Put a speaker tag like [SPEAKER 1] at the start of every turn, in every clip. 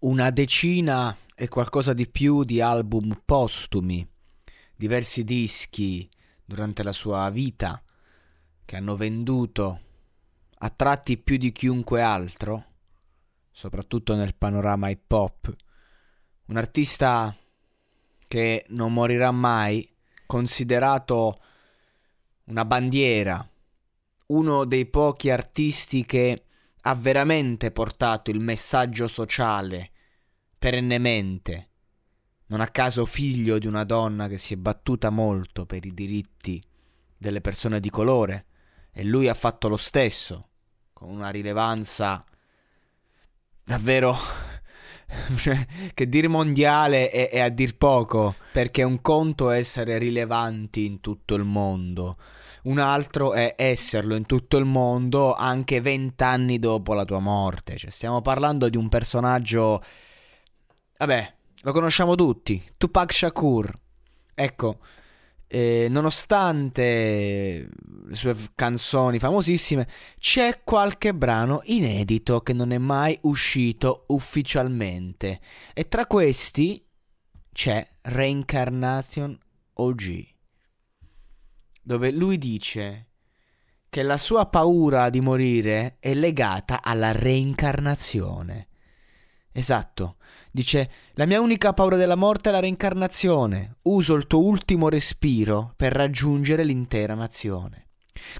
[SPEAKER 1] Una decina e qualcosa di più di album postumi, diversi dischi durante la sua vita che hanno venduto a tratti più di chiunque altro, soprattutto nel panorama hip hop. Un artista che non morirà mai, considerato una bandiera, uno dei pochi artisti che ha veramente portato il messaggio sociale perennemente. Non a caso figlio di una donna che si è battuta molto per i diritti delle persone di colore e lui ha fatto lo stesso, con una rilevanza davvero cioè, che dire mondiale è, è, a dir poco, perché un conto è essere rilevanti in tutto il mondo, un altro è esserlo in tutto il mondo anche vent'anni dopo la tua morte. Cioè, stiamo parlando di un personaggio Vabbè, lo conosciamo tutti, Tupac Shakur. Ecco, eh, nonostante le sue canzoni famosissime, c'è qualche brano inedito che non è mai uscito ufficialmente. E tra questi c'è Reincarnation OG, dove lui dice che la sua paura di morire è legata alla reincarnazione. Esatto. Dice, la mia unica paura della morte è la reincarnazione. Uso il tuo ultimo respiro per raggiungere l'intera nazione.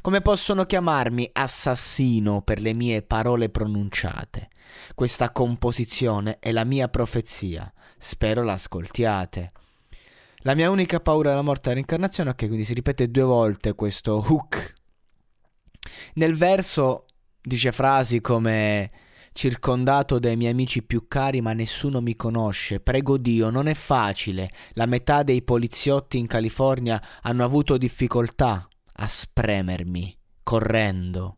[SPEAKER 1] Come possono chiamarmi assassino per le mie parole pronunciate? Questa composizione è la mia profezia. Spero l'ascoltiate. La mia unica paura della morte è la reincarnazione. Ok, quindi si ripete due volte questo hook. Nel verso dice frasi come circondato dai miei amici più cari, ma nessuno mi conosce. Prego Dio, non è facile. La metà dei poliziotti in California hanno avuto difficoltà a spremermi, correndo.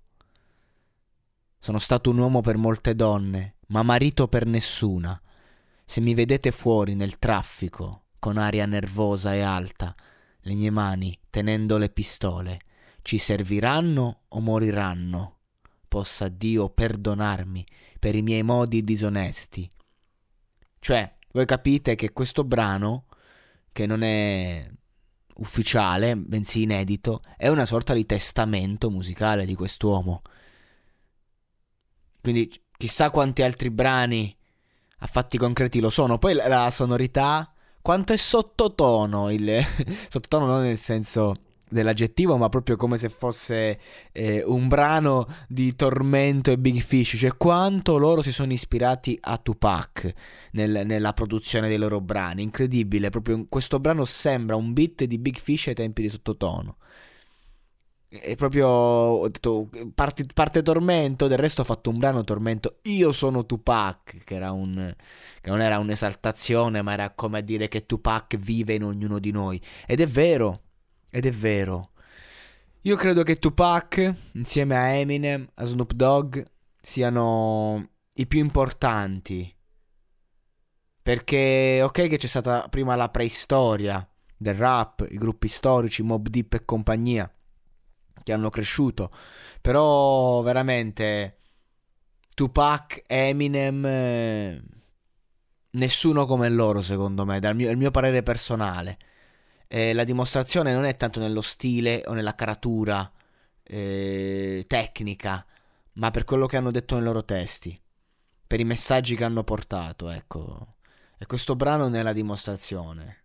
[SPEAKER 1] Sono stato un uomo per molte donne, ma marito per nessuna. Se mi vedete fuori nel traffico, con aria nervosa e alta, le mie mani tenendo le pistole, ci serviranno o moriranno? Possa Dio perdonarmi per i miei modi disonesti. Cioè, voi capite che questo brano, che non è ufficiale, bensì inedito, è una sorta di testamento musicale di quest'uomo. Quindi chissà quanti altri brani a fatti concreti lo sono. Poi la sonorità, quanto è sottotono il sottotono non nel senso dell'aggettivo, ma proprio come se fosse eh, un brano di Tormento e Big Fish, cioè quanto loro si sono ispirati a Tupac nel, nella produzione dei loro brani. Incredibile, proprio questo brano sembra un beat di Big Fish ai tempi di sottotono. È proprio detto, parte, parte, Tormento, del resto ho fatto un brano Tormento. Io sono Tupac, che era un che non era un'esaltazione, ma era come a dire che Tupac vive in ognuno di noi. Ed è vero, ed è vero. Io credo che Tupac, insieme a Eminem, a Snoop Dogg, siano i più importanti. Perché, ok, che c'è stata prima la preistoria del rap, i gruppi storici, Mob Deep e compagnia, che hanno cresciuto. Però, veramente, Tupac, Eminem, eh, nessuno come loro, secondo me, dal mio, mio parere personale eh, la dimostrazione non è tanto nello stile o nella caratura eh, tecnica, ma per quello che hanno detto nei loro testi, per i messaggi che hanno portato, ecco. E questo brano ne è la dimostrazione.